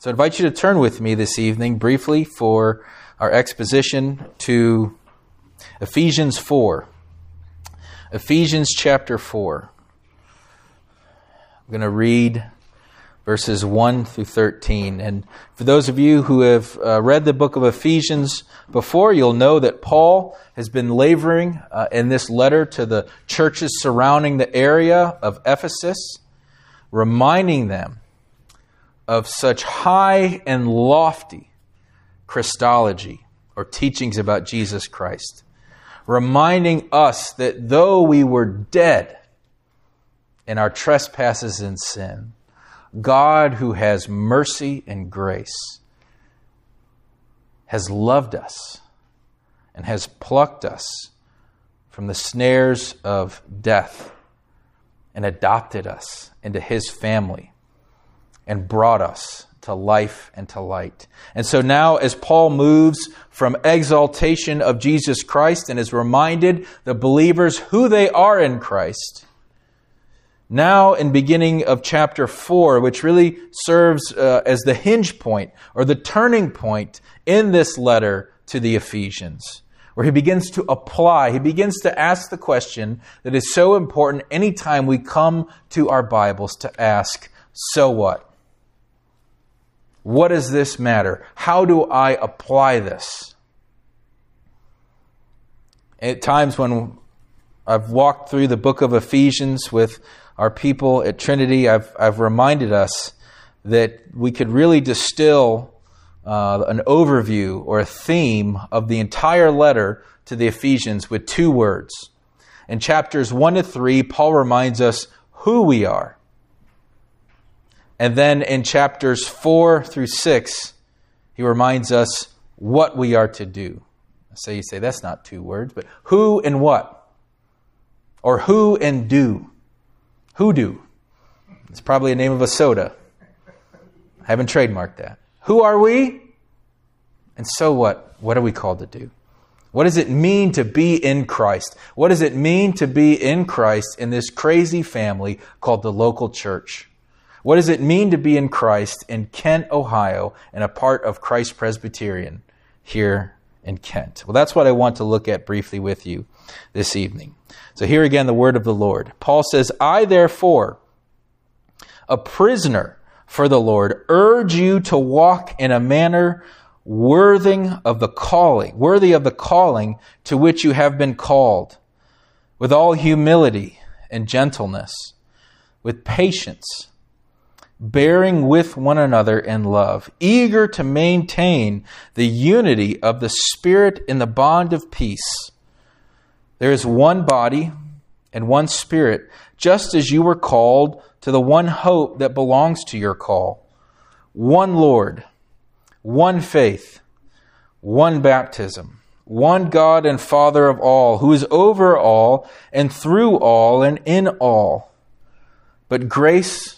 So I invite you to turn with me this evening briefly for our exposition to Ephesians 4. Ephesians chapter 4. I'm going to read verses 1 through 13. And for those of you who have uh, read the book of Ephesians before, you'll know that Paul has been laboring uh, in this letter to the churches surrounding the area of Ephesus, reminding them of such high and lofty Christology or teachings about Jesus Christ, reminding us that though we were dead in our trespasses and sin, God, who has mercy and grace, has loved us and has plucked us from the snares of death and adopted us into his family and brought us to life and to light. And so now, as Paul moves from exaltation of Jesus Christ and is reminded the believers who they are in Christ, now in beginning of chapter 4 which really serves uh, as the hinge point or the turning point in this letter to the ephesians where he begins to apply he begins to ask the question that is so important anytime we come to our bibles to ask so what what does this matter? How do I apply this? At times when I've walked through the book of Ephesians with our people at Trinity, I've, I've reminded us that we could really distill uh, an overview or a theme of the entire letter to the Ephesians with two words. In chapters 1 to 3, Paul reminds us who we are. And then in chapters 4 through 6, he reminds us what we are to do. So you say, that's not two words, but who and what? Or who and do? Who do? It's probably a name of a soda. I haven't trademarked that. Who are we? And so what? What are we called to do? What does it mean to be in Christ? What does it mean to be in Christ in this crazy family called the local church? What does it mean to be in Christ in Kent, Ohio, and a part of Christ Presbyterian here in Kent? Well, that's what I want to look at briefly with you this evening. So, here again, the word of the Lord. Paul says, I therefore, a prisoner for the Lord, urge you to walk in a manner worthy of the calling, worthy of the calling to which you have been called, with all humility and gentleness, with patience bearing with one another in love, eager to maintain the unity of the Spirit in the bond of peace. There is one body and one Spirit, just as you were called to the one hope that belongs to your call. One Lord, one faith, one baptism, one God and Father of all, who is over all and through all and in all. But grace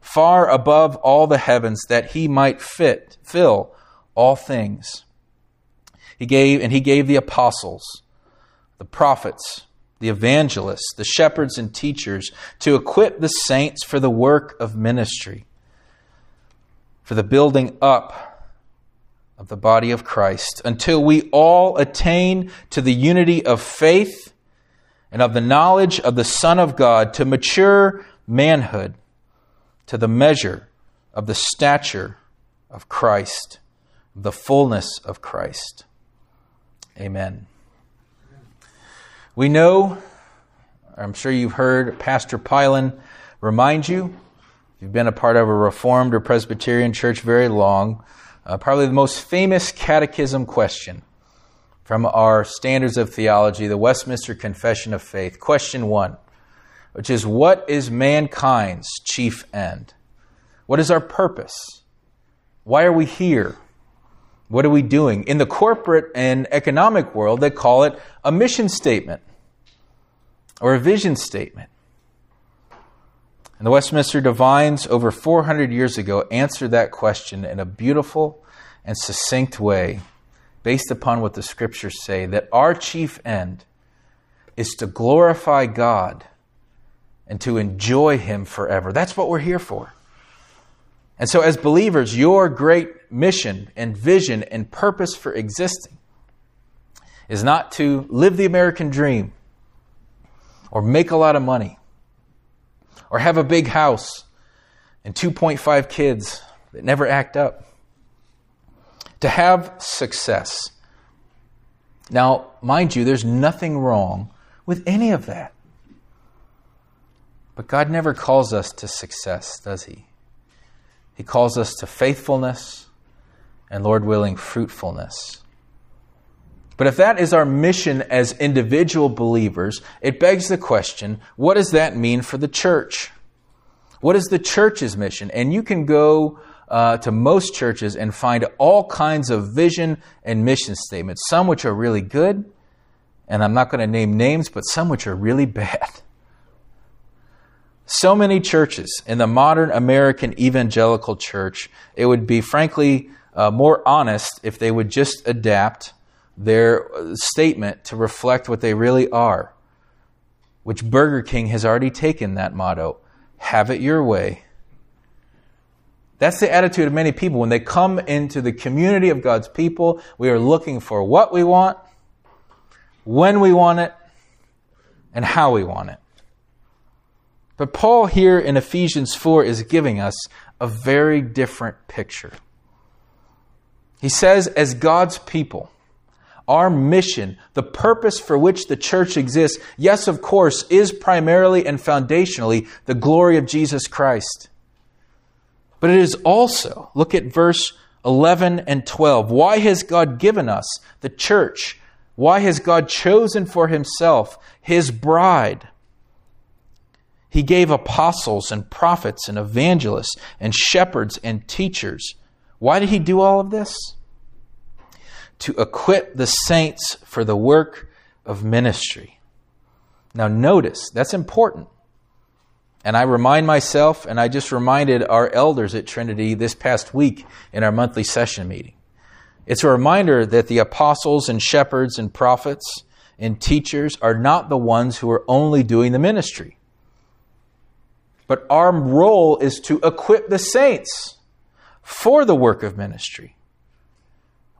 far above all the heavens, that he might fit, fill all things. He gave, and he gave the apostles, the prophets, the evangelists, the shepherds and teachers to equip the saints for the work of ministry, for the building up of the body of Christ, until we all attain to the unity of faith and of the knowledge of the Son of God, to mature manhood to the measure of the stature of Christ, the fullness of Christ. Amen. We know, I'm sure you've heard Pastor Pylan remind you, if you've been a part of a Reformed or Presbyterian church very long, uh, probably the most famous catechism question from our standards of theology, the Westminster Confession of Faith. Question one which is what is mankind's chief end? What is our purpose? Why are we here? What are we doing? In the corporate and economic world, they call it a mission statement or a vision statement. And the Westminster Divines, over 400 years ago, answered that question in a beautiful and succinct way, based upon what the scriptures say that our chief end is to glorify God and to enjoy Him forever. That's what we're here for. And so, as believers, your great mission and vision and purpose for existing is not to live the American dream or make a lot of money or have a big house and 2.5 kids that never act up. To have success. Now, mind you, there's nothing wrong with any of that. But God never calls us to success, does He? He calls us to faithfulness and, Lord willing, fruitfulness. But if that is our mission as individual believers, it begs the question what does that mean for the church? What is the church's mission? And you can go uh, to most churches and find all kinds of vision and mission statements, some which are really good, and I'm not going to name names, but some which are really bad. So many churches in the modern American evangelical church, it would be frankly uh, more honest if they would just adapt their statement to reflect what they really are, which Burger King has already taken that motto have it your way. That's the attitude of many people. When they come into the community of God's people, we are looking for what we want, when we want it, and how we want it. But Paul here in Ephesians 4 is giving us a very different picture. He says, as God's people, our mission, the purpose for which the church exists, yes, of course, is primarily and foundationally the glory of Jesus Christ. But it is also, look at verse 11 and 12. Why has God given us, the church? Why has God chosen for himself his bride? He gave apostles and prophets and evangelists and shepherds and teachers. Why did he do all of this? to equip the saints for the work of ministry. Now, notice, that's important. And I remind myself, and I just reminded our elders at Trinity this past week in our monthly session meeting. It's a reminder that the apostles and shepherds and prophets and teachers are not the ones who are only doing the ministry. But our role is to equip the saints for the work of ministry.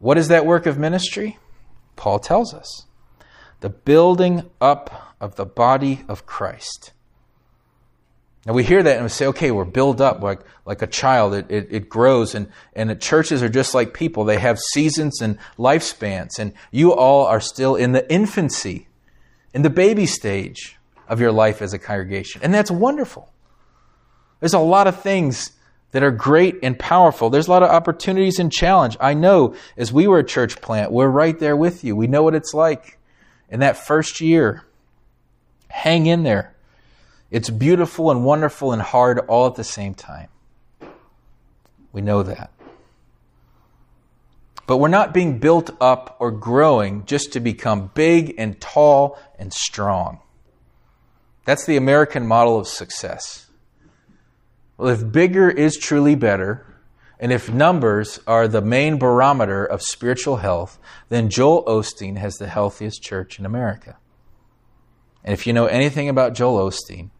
What is that work of ministry? Paul tells us the building up of the body of Christ. Now we hear that and we say, okay, we're built up like, like a child. It, it, it grows and, and churches are just like people. They have seasons and lifespans. And you all are still in the infancy, in the baby stage of your life as a congregation. And that's wonderful. There's a lot of things that are great and powerful. There's a lot of opportunities and challenge. I know as we were a church plant, we're right there with you. We know what it's like in that first year. Hang in there. It's beautiful and wonderful and hard all at the same time. We know that. But we're not being built up or growing just to become big and tall and strong. That's the American model of success. Well, if bigger is truly better, and if numbers are the main barometer of spiritual health, then Joel Osteen has the healthiest church in America. And if you know anything about Joel Osteen,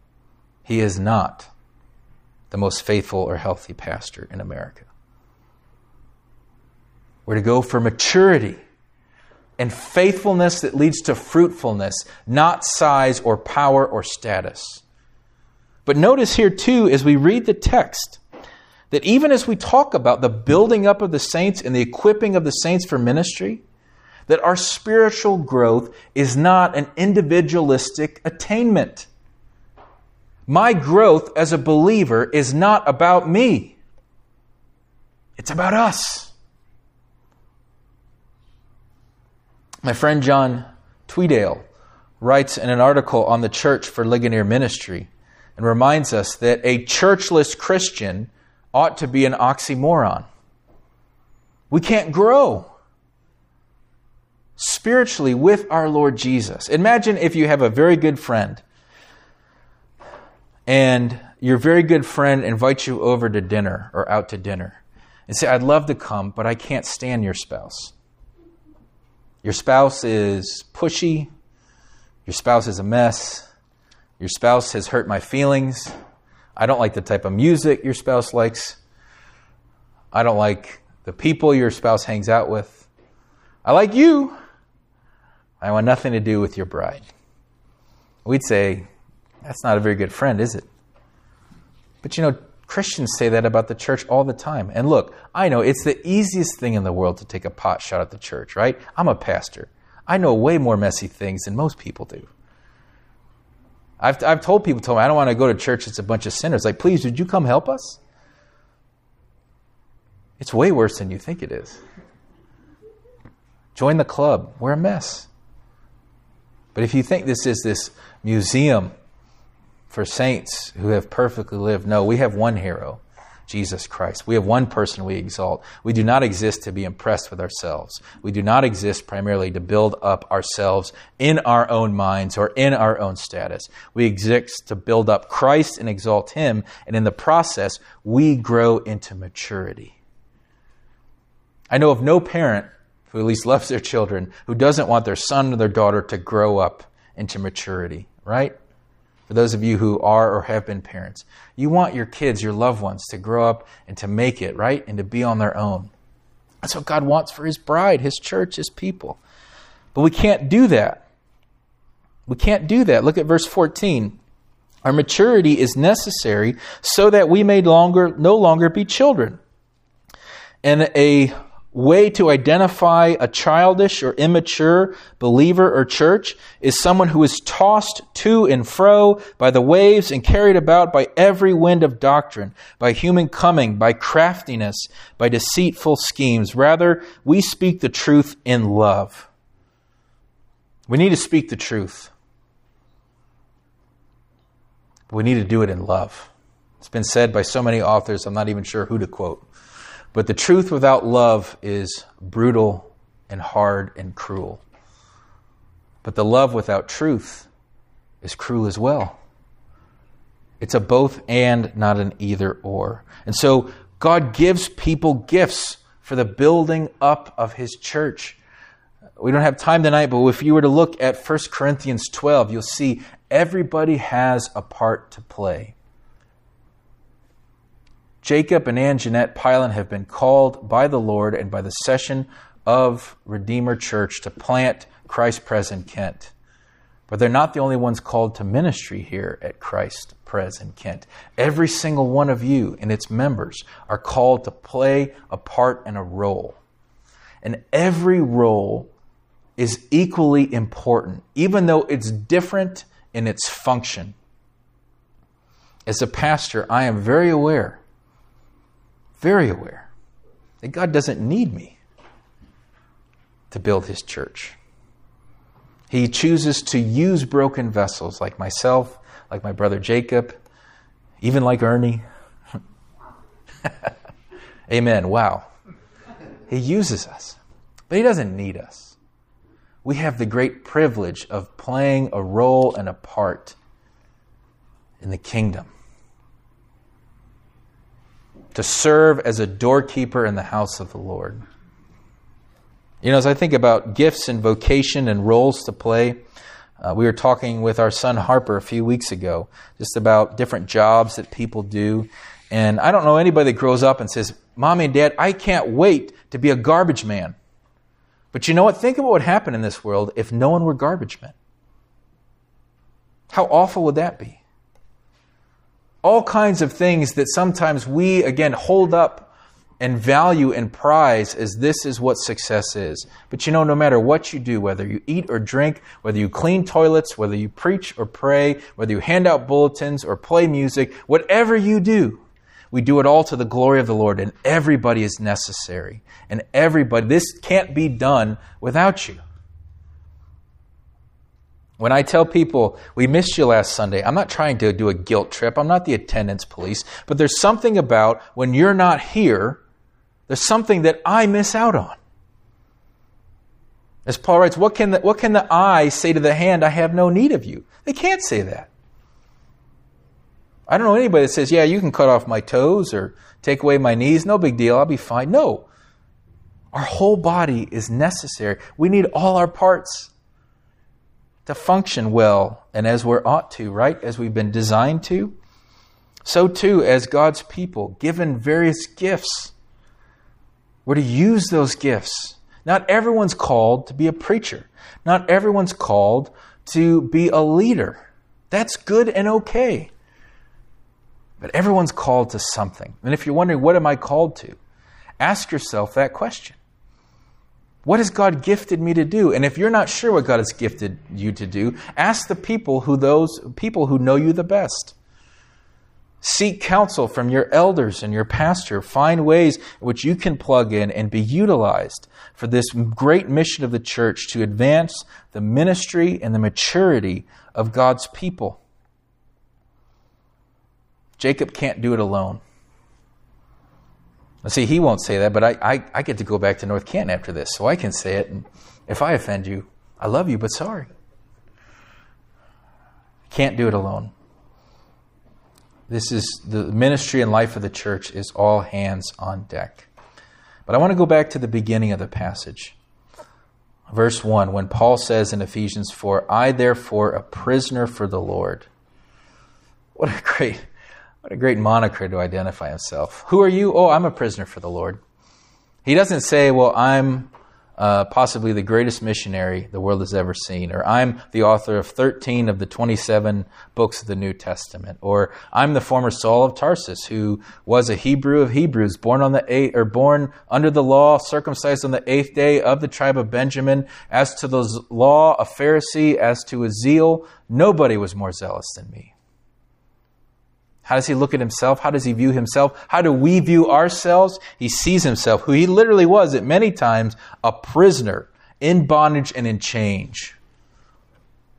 he is not the most faithful or healthy pastor in America. We're to go for maturity and faithfulness that leads to fruitfulness, not size or power or status. But notice here, too, as we read the text, that even as we talk about the building up of the saints and the equipping of the saints for ministry, that our spiritual growth is not an individualistic attainment. My growth as a believer is not about me, it's about us. My friend John Tweedale writes in an article on the Church for Ligonier Ministry and reminds us that a churchless Christian ought to be an oxymoron. We can't grow spiritually with our Lord Jesus. Imagine if you have a very good friend and your very good friend invites you over to dinner or out to dinner and say, I'd love to come, but I can't stand your spouse. Your spouse is pushy. Your spouse is a mess. Your spouse has hurt my feelings. I don't like the type of music your spouse likes. I don't like the people your spouse hangs out with. I like you. I want nothing to do with your bride. We'd say, that's not a very good friend, is it? But you know, Christians say that about the church all the time. And look, I know it's the easiest thing in the world to take a pot shot at the church, right? I'm a pastor. I know way more messy things than most people do. I've, I've told people, told me, I don't want to go to church, it's a bunch of sinners. Like, please, would you come help us? It's way worse than you think it is. Join the club. We're a mess. But if you think this is this museum for saints who have perfectly lived, no, we have one hero, Jesus Christ. We have one person we exalt. We do not exist to be impressed with ourselves. We do not exist primarily to build up ourselves in our own minds or in our own status. We exist to build up Christ and exalt Him, and in the process, we grow into maturity. I know of no parent who at least loves their children, who doesn't want their son or their daughter to grow up into maturity, right? For those of you who are or have been parents, you want your kids, your loved ones, to grow up and to make it, right? And to be on their own. That's what God wants for His bride, His church, His people. But we can't do that. We can't do that. Look at verse 14. Our maturity is necessary so that we may longer, no longer be children. And a way to identify a childish or immature believer or church is someone who is tossed to and fro by the waves and carried about by every wind of doctrine, by human coming, by craftiness, by deceitful schemes. Rather, we speak the truth in love. We need to speak the truth. But we need to do it in love. It's been said by so many authors, I'm not even sure who to quote. But the truth without love is brutal and hard and cruel. But the love without truth is cruel as well. It's a both and, not an either or. And so God gives people gifts for the building up of his church. We don't have time tonight, but if you were to look at 1 Corinthians 12, you'll see everybody has a part to play. Jacob and Ann Jeanette Pylan have been called by the Lord and by the session of Redeemer Church to plant Christ Pres in Kent. But they're not the only ones called to ministry here at Christ Pres in Kent. Every single one of you and its members are called to play a part and a role. And every role is equally important, even though it's different in its function. As a pastor, I am very aware very aware that God doesn't need me to build his church. He chooses to use broken vessels like myself, like my brother Jacob, even like Ernie. Amen. Wow. He uses us, but he doesn't need us. We have the great privilege of playing a role and a part in the kingdom to serve as a doorkeeper in the house of the Lord. You know, as I think about gifts and vocation and roles to play, uh, we were talking with our son Harper a few weeks ago just about different jobs that people do. And I don't know anybody that grows up and says, Mommy and Dad, I can't wait to be a garbage man. But you know what? Think of what would happen in this world if no one were garbage men. How awful would that be? All kinds of things that sometimes we, again, hold up and value and prize as this is what success is. But you know, no matter what you do, whether you eat or drink, whether you clean toilets, whether you preach or pray, whether you hand out bulletins or play music, whatever you do, we do it all to the glory of the Lord, and everybody is necessary. And everybody, this can't be done without you. When I tell people, we missed you last Sunday, I'm not trying to do a guilt trip. I'm not the attendance police. But there's something about when you're not here There's something that I miss out on. As Paul writes, what can, the, what can the eye say to the hand, I have no need of you? They can't say that. I don't know anybody that says, yeah, you can cut off my toes or take away my knees, no big deal, I'll be fine. No. Our whole body is necessary. We need all our parts to function well and as we're ought to, right? As we've been designed to. So too, as God's people, given various gifts, we're to use those gifts. Not everyone's called to be a preacher. Not everyone's called to be a leader. That's good and okay. But everyone's called to something. And if you're wondering, what am I called to? Ask yourself that question. What has God gifted me to do? And if you're not sure what God has gifted you to do, ask the people who those people who know you the best. Seek counsel from your elders and your pastor. Find ways in which you can plug in and be utilized for this great mission of the church to advance the ministry and the maturity of God's people. Jacob can't do it alone. See, he won't say that, but I, I, I, get to go back to North Canton after this, so I can say it. And if I offend you, I love you, but sorry. Can't do it alone. This is the ministry and life of the church is all hands on deck. But I want to go back to the beginning of the passage. Verse 1, when Paul says in Ephesians 4, I therefore, a prisoner for the Lord. What a great what a great moniker to identify himself. Who are you? Oh, I'm a prisoner for the Lord. He doesn't say, well, I'm uh, possibly the greatest missionary the world has ever seen, or I'm the author of 13 of the 27 books of the New Testament, or I'm the former Saul of Tarsus who was a Hebrew of Hebrews, born on the eight, or born under the law, circumcised on the eighth day of the tribe of Benjamin. As to the law, a Pharisee, as to his zeal, nobody was more zealous than me. How does he look at himself? How does he view himself? How do we view ourselves? He sees himself, who he literally was at many times, a prisoner in bondage and in change.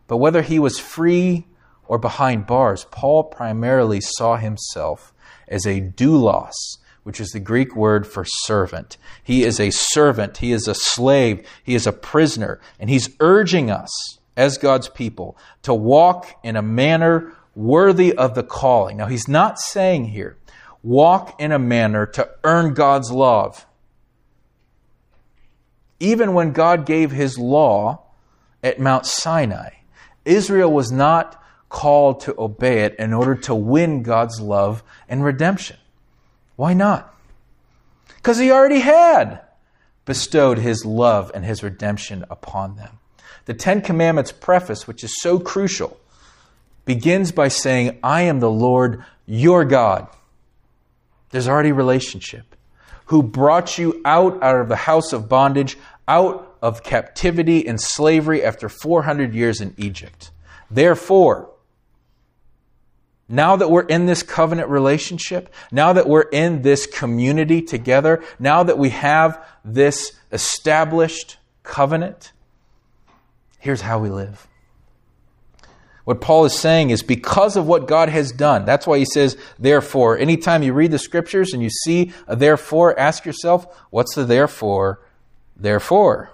But whether he was free or behind bars, Paul primarily saw himself as a doulos, which is the Greek word for servant. He is a servant, he is a slave, he is a prisoner, and he's urging us as God's people to walk in a manner worthy of the calling. Now, he's not saying here, walk in a manner to earn God's love. Even when God gave his law at Mount Sinai, Israel was not called to obey it in order to win God's love and redemption. Why not? Because he already had bestowed his love and his redemption upon them. The Ten Commandments preface, which is so crucial, begins by saying, I am the Lord your God. There's already relationship. Who brought you out, out of the house of bondage, out of captivity and slavery after 400 years in Egypt. Therefore, now that we're in this covenant relationship, now that we're in this community together, now that we have this established covenant, here's how we live. What Paul is saying is because of what God has done. That's why he says, therefore. Anytime you read the scriptures and you see a therefore, ask yourself, what's the therefore? Therefore.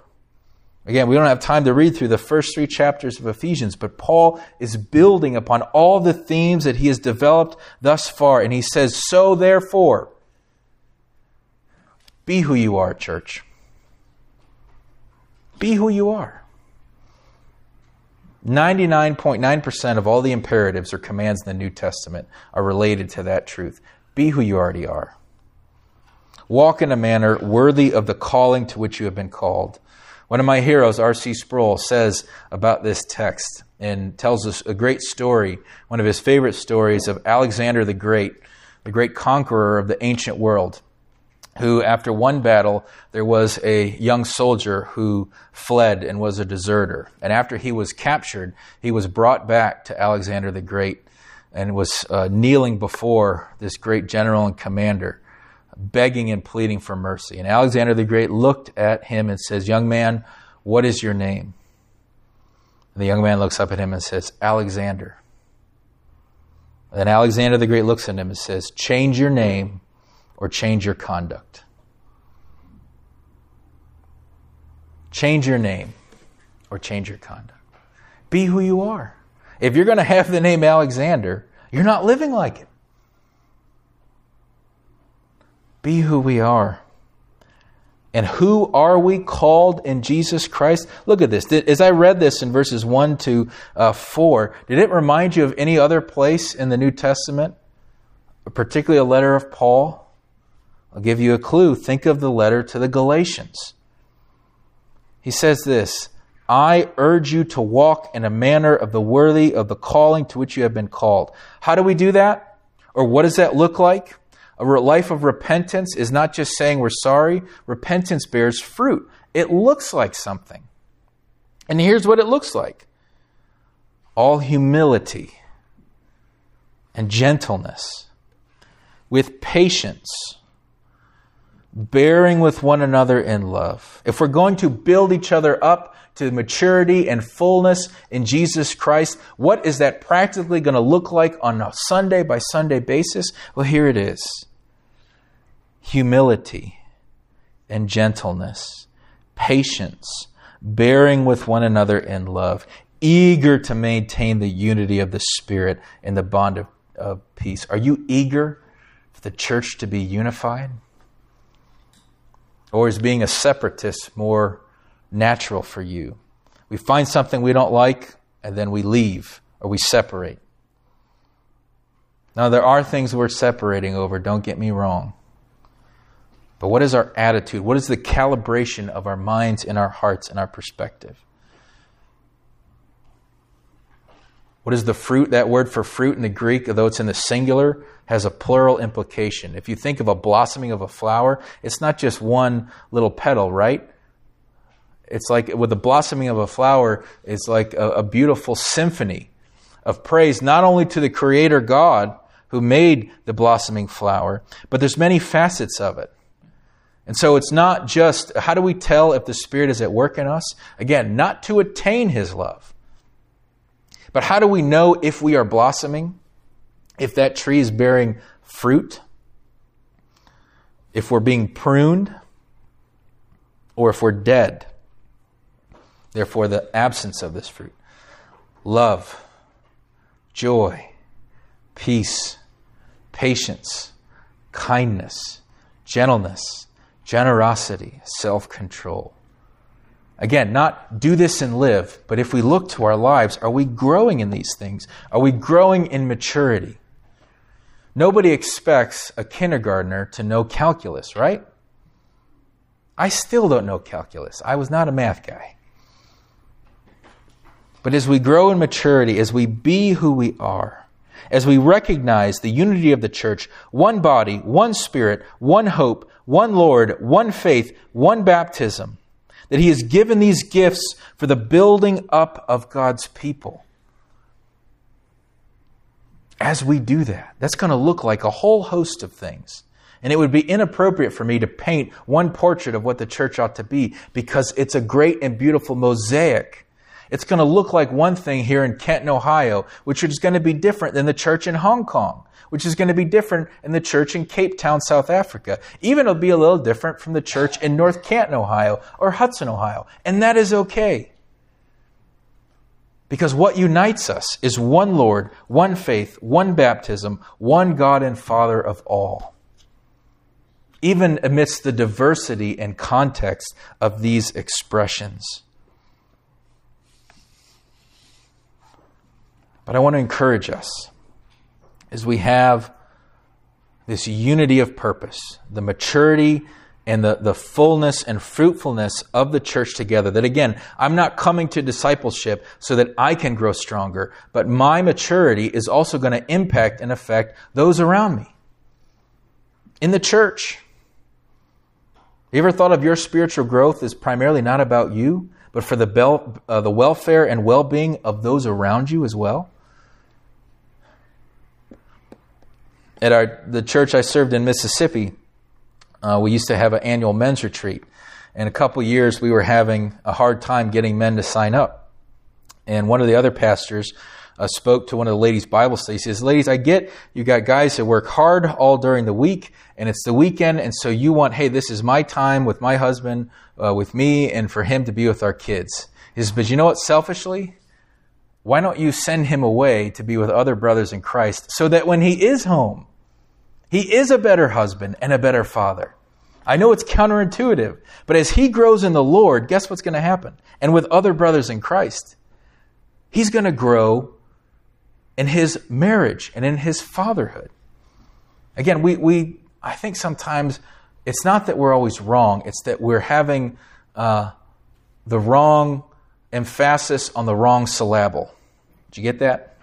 Again, we don't have time to read through the first three chapters of Ephesians, but Paul is building upon all the themes that he has developed thus far. And he says, So therefore, be who you are, church. Be who you are. 99.9% of all the imperatives or commands in the New Testament are related to that truth. Be who you already are. Walk in a manner worthy of the calling to which you have been called. One of my heroes, R.C. Sproul, says about this text and tells us a great story, one of his favorite stories of Alexander the Great, the great conqueror of the ancient world who, after one battle, there was a young soldier who fled and was a deserter. And after he was captured, he was brought back to Alexander the Great and was uh, kneeling before this great general and commander, begging and pleading for mercy. And Alexander the Great looked at him and says, Young man, what is your name? And the young man looks up at him and says, Alexander. And then Alexander the Great looks at him and says, Change your name or change your conduct. change your name or change your conduct. Be who you are. If you're going to have the name Alexander, you're not living like it. Be who we are. And who are we called in Jesus Christ? Look at this. As I read this in verses 1 to uh, 4, did it remind you of any other place in the New Testament, particularly a letter of Paul? I'll give you a clue. Think of the letter to the Galatians. He says this I urge you to walk in a manner of the worthy of the calling to which you have been called. How do we do that? Or what does that look like? A life of repentance is not just saying we're sorry. Repentance bears fruit. It looks like something. And here's what it looks like all humility and gentleness, with patience bearing with one another in love. If we're going to build each other up to maturity and fullness in Jesus Christ, what is that practically going to look like on a Sunday by Sunday basis? Well, here it is humility and gentleness, patience, bearing with one another in love, eager to maintain the unity of the Spirit in the bond of, of peace. Are you eager for the church to be unified? Or is being a separatist more natural for you? We find something we don't like and then we leave or we separate. Now, there are things we're separating over, don't get me wrong. But what is our attitude? What is the calibration of our minds and our hearts and our perspective? What is the fruit? That word for fruit in the Greek, though it's in the singular, has a plural implication. If you think of a blossoming of a flower, it's not just one little petal, right? It's like with the blossoming of a flower, it's like a, a beautiful symphony of praise, not only to the Creator God who made the blossoming flower, but there's many facets of it. And so it's not just how do we tell if the Spirit is at work in us? Again, not to attain His love but how do we know if we are blossoming? If that tree is bearing fruit? If we're being pruned? Or if we're dead? Therefore, the absence of this fruit. Love, joy, peace, patience, kindness, gentleness, generosity, self control. Again, not do this and live, but if we look to our lives, are we growing in these things? Are we growing in maturity? Nobody expects a kindergartner to know calculus, right? I still don't know calculus. I was not a math guy. But as we grow in maturity, as we be who we are, as we recognize the unity of the church, one body, one spirit, one hope, one Lord, one faith, one baptism, that He has given these gifts for the building up of God's people. As we do that, that's going to look like a whole host of things. And it would be inappropriate for me to paint one portrait of what the church ought to be because it's a great and beautiful mosaic. It's going to look like one thing here in Kent, Ohio, which is going to be different than the church in Hong Kong which is going to be different in the church in Cape Town, South Africa. Even it'll be a little different from the church in North Canton, Ohio, or Hudson, Ohio. And that is okay. Because what unites us is one Lord, one faith, one baptism, one God and Father of all. Even amidst the diversity and context of these expressions. But I want to encourage us is we have this unity of purpose, the maturity and the, the fullness and fruitfulness of the church together. That again, I'm not coming to discipleship so that I can grow stronger, but my maturity is also going to impact and affect those around me. In the church, you ever thought of your spiritual growth as primarily not about you, but for the, bel- uh, the welfare and well being of those around you as well? At our the church I served in Mississippi, uh, we used to have an annual men's retreat. And a couple years, we were having a hard time getting men to sign up. And one of the other pastors uh, spoke to one of the ladies' Bible studies. He says, Ladies, I get you got guys that work hard all during the week, and it's the weekend, and so you want, hey, this is my time with my husband, uh, with me, and for him to be with our kids. He says, But you know what, selfishly? Why don't you send him away to be with other brothers in Christ so that when he is home, he is a better husband and a better father? I know it's counterintuitive, but as he grows in the Lord, guess what's going to happen? And with other brothers in Christ, he's going to grow in his marriage and in his fatherhood. Again, we, we I think sometimes it's not that we're always wrong, it's that we're having uh, the wrong emphasis on the wrong syllable. Did you get that?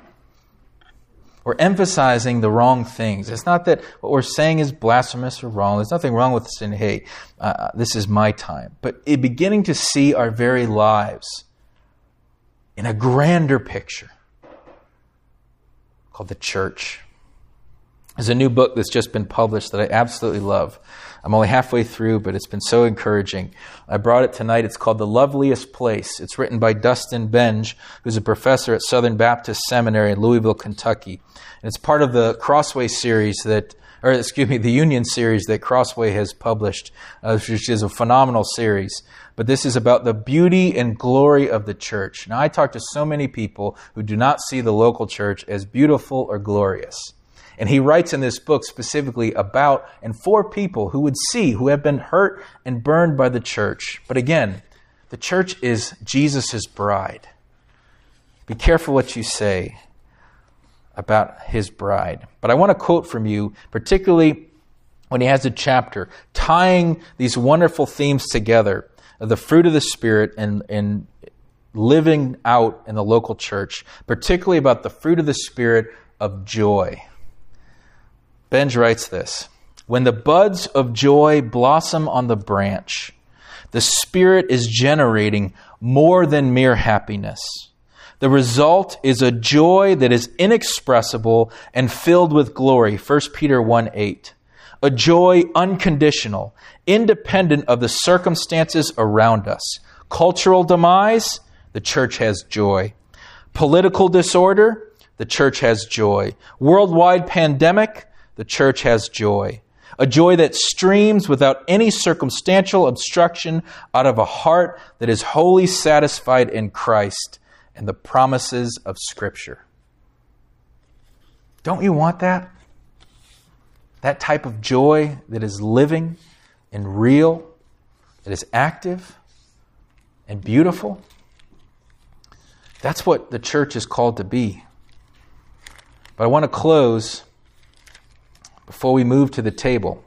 We're emphasizing the wrong things. It's not that what we're saying is blasphemous or wrong. There's nothing wrong with saying, hey, uh, this is my time. But beginning to see our very lives in a grander picture called the church. There's a new book that's just been published that I absolutely love. I'm only halfway through, but it's been so encouraging. I brought it tonight. It's called The Loveliest Place. It's written by Dustin Benge, who's a professor at Southern Baptist Seminary in Louisville, Kentucky. And it's part of the Crossway series that, or excuse me, the Union series that Crossway has published, uh, which is a phenomenal series. But this is about the beauty and glory of the church. Now, I talk to so many people who do not see the local church as beautiful or glorious. And he writes in this book specifically about and for people who would see, who have been hurt and burned by the church. But again, the church is Jesus' bride. Be careful what you say about his bride. But I want to quote from you, particularly when he has a chapter tying these wonderful themes together of the fruit of the Spirit and, and living out in the local church, particularly about the fruit of the Spirit of joy. Benge writes this When the buds of joy blossom on the branch, the Spirit is generating more than mere happiness. The result is a joy that is inexpressible and filled with glory. 1 Peter 1 8. A joy unconditional, independent of the circumstances around us. Cultural demise, the church has joy. Political disorder, the church has joy. Worldwide pandemic, the church has joy. A joy that streams without any circumstantial obstruction out of a heart that is wholly satisfied in Christ and the promises of Scripture. Don't you want that? That type of joy that is living and real, that is active and beautiful? That's what the church is called to be. But I want to close before we move to the table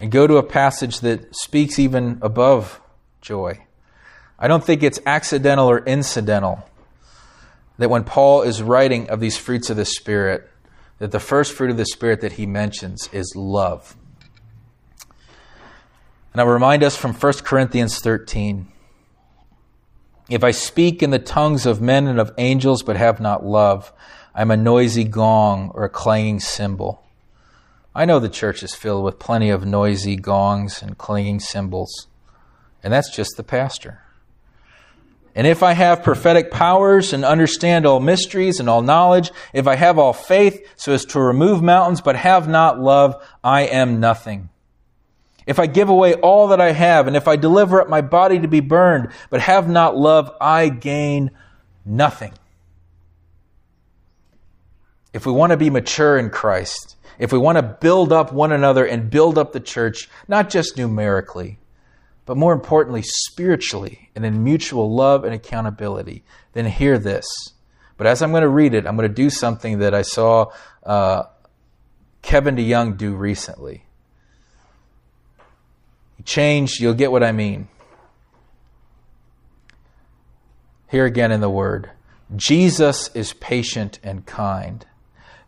and go to a passage that speaks even above joy. I don't think it's accidental or incidental that when Paul is writing of these fruits of the Spirit, that the first fruit of the Spirit that he mentions is love. And I'll remind us from 1 Corinthians 13 If I speak in the tongues of men and of angels but have not love, I'm a noisy gong or a clanging cymbal. I know the church is filled with plenty of noisy gongs and clanging cymbals, and that's just the pastor. And if I have prophetic powers and understand all mysteries and all knowledge, if I have all faith so as to remove mountains but have not love, I am nothing. If I give away all that I have, and if I deliver up my body to be burned but have not love, I gain nothing if we want to be mature in Christ, if we want to build up one another and build up the church, not just numerically, but more importantly, spiritually and in mutual love and accountability, then hear this. But as I'm going to read it, I'm going to do something that I saw uh, Kevin DeYoung do recently. He changed, you'll get what I mean. Here again in the Word Jesus is patient and kind.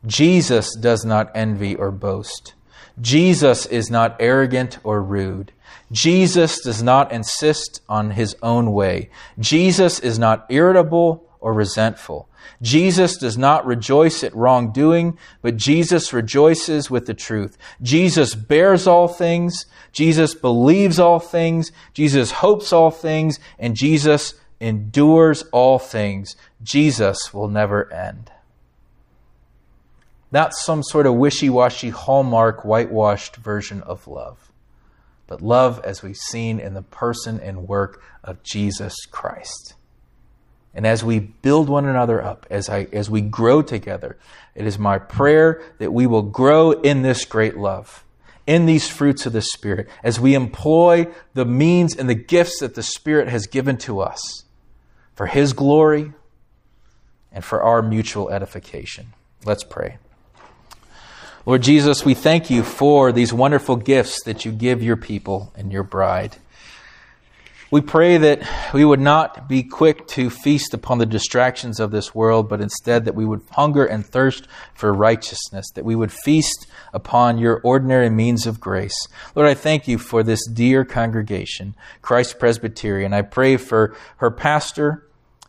Jesus does not envy or boast. Jesus is not arrogant or rude. Jesus does not insist on his own way. Jesus is not irritable or resentful. Jesus does not rejoice at wrongdoing, but Jesus rejoices with the truth. Jesus bears all things. Jesus believes all things. Jesus hopes all things. And Jesus endures all things. Jesus will never end. Not some sort of wishy washy, hallmark, whitewashed version of love, but love as we've seen in the person and work of Jesus Christ. And as we build one another up, as, I, as we grow together, it is my prayer that we will grow in this great love, in these fruits of the Spirit, as we employ the means and the gifts that the Spirit has given to us for His glory and for our mutual edification. Let's pray. Lord Jesus, we thank you for these wonderful gifts that you give your people and your bride. We pray that we would not be quick to feast upon the distractions of this world, but instead that we would hunger and thirst for righteousness, that we would feast upon your ordinary means of grace. Lord, I thank you for this dear congregation, Christ Presbyterian. I pray for her pastor,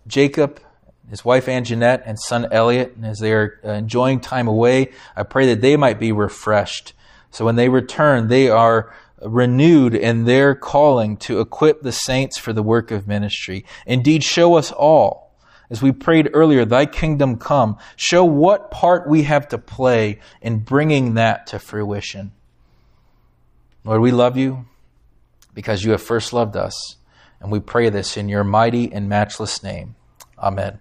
Jacob, his wife Anjanette, and son Elliot, and as they are enjoying time away, I pray that they might be refreshed. So when they return, they are renewed in their calling to equip the saints for the work of ministry. Indeed, show us all, as we prayed earlier, thy kingdom come. Show what part we have to play in bringing that to fruition. Lord, we love you because you have first loved us, and we pray this in your mighty and matchless name. Amen.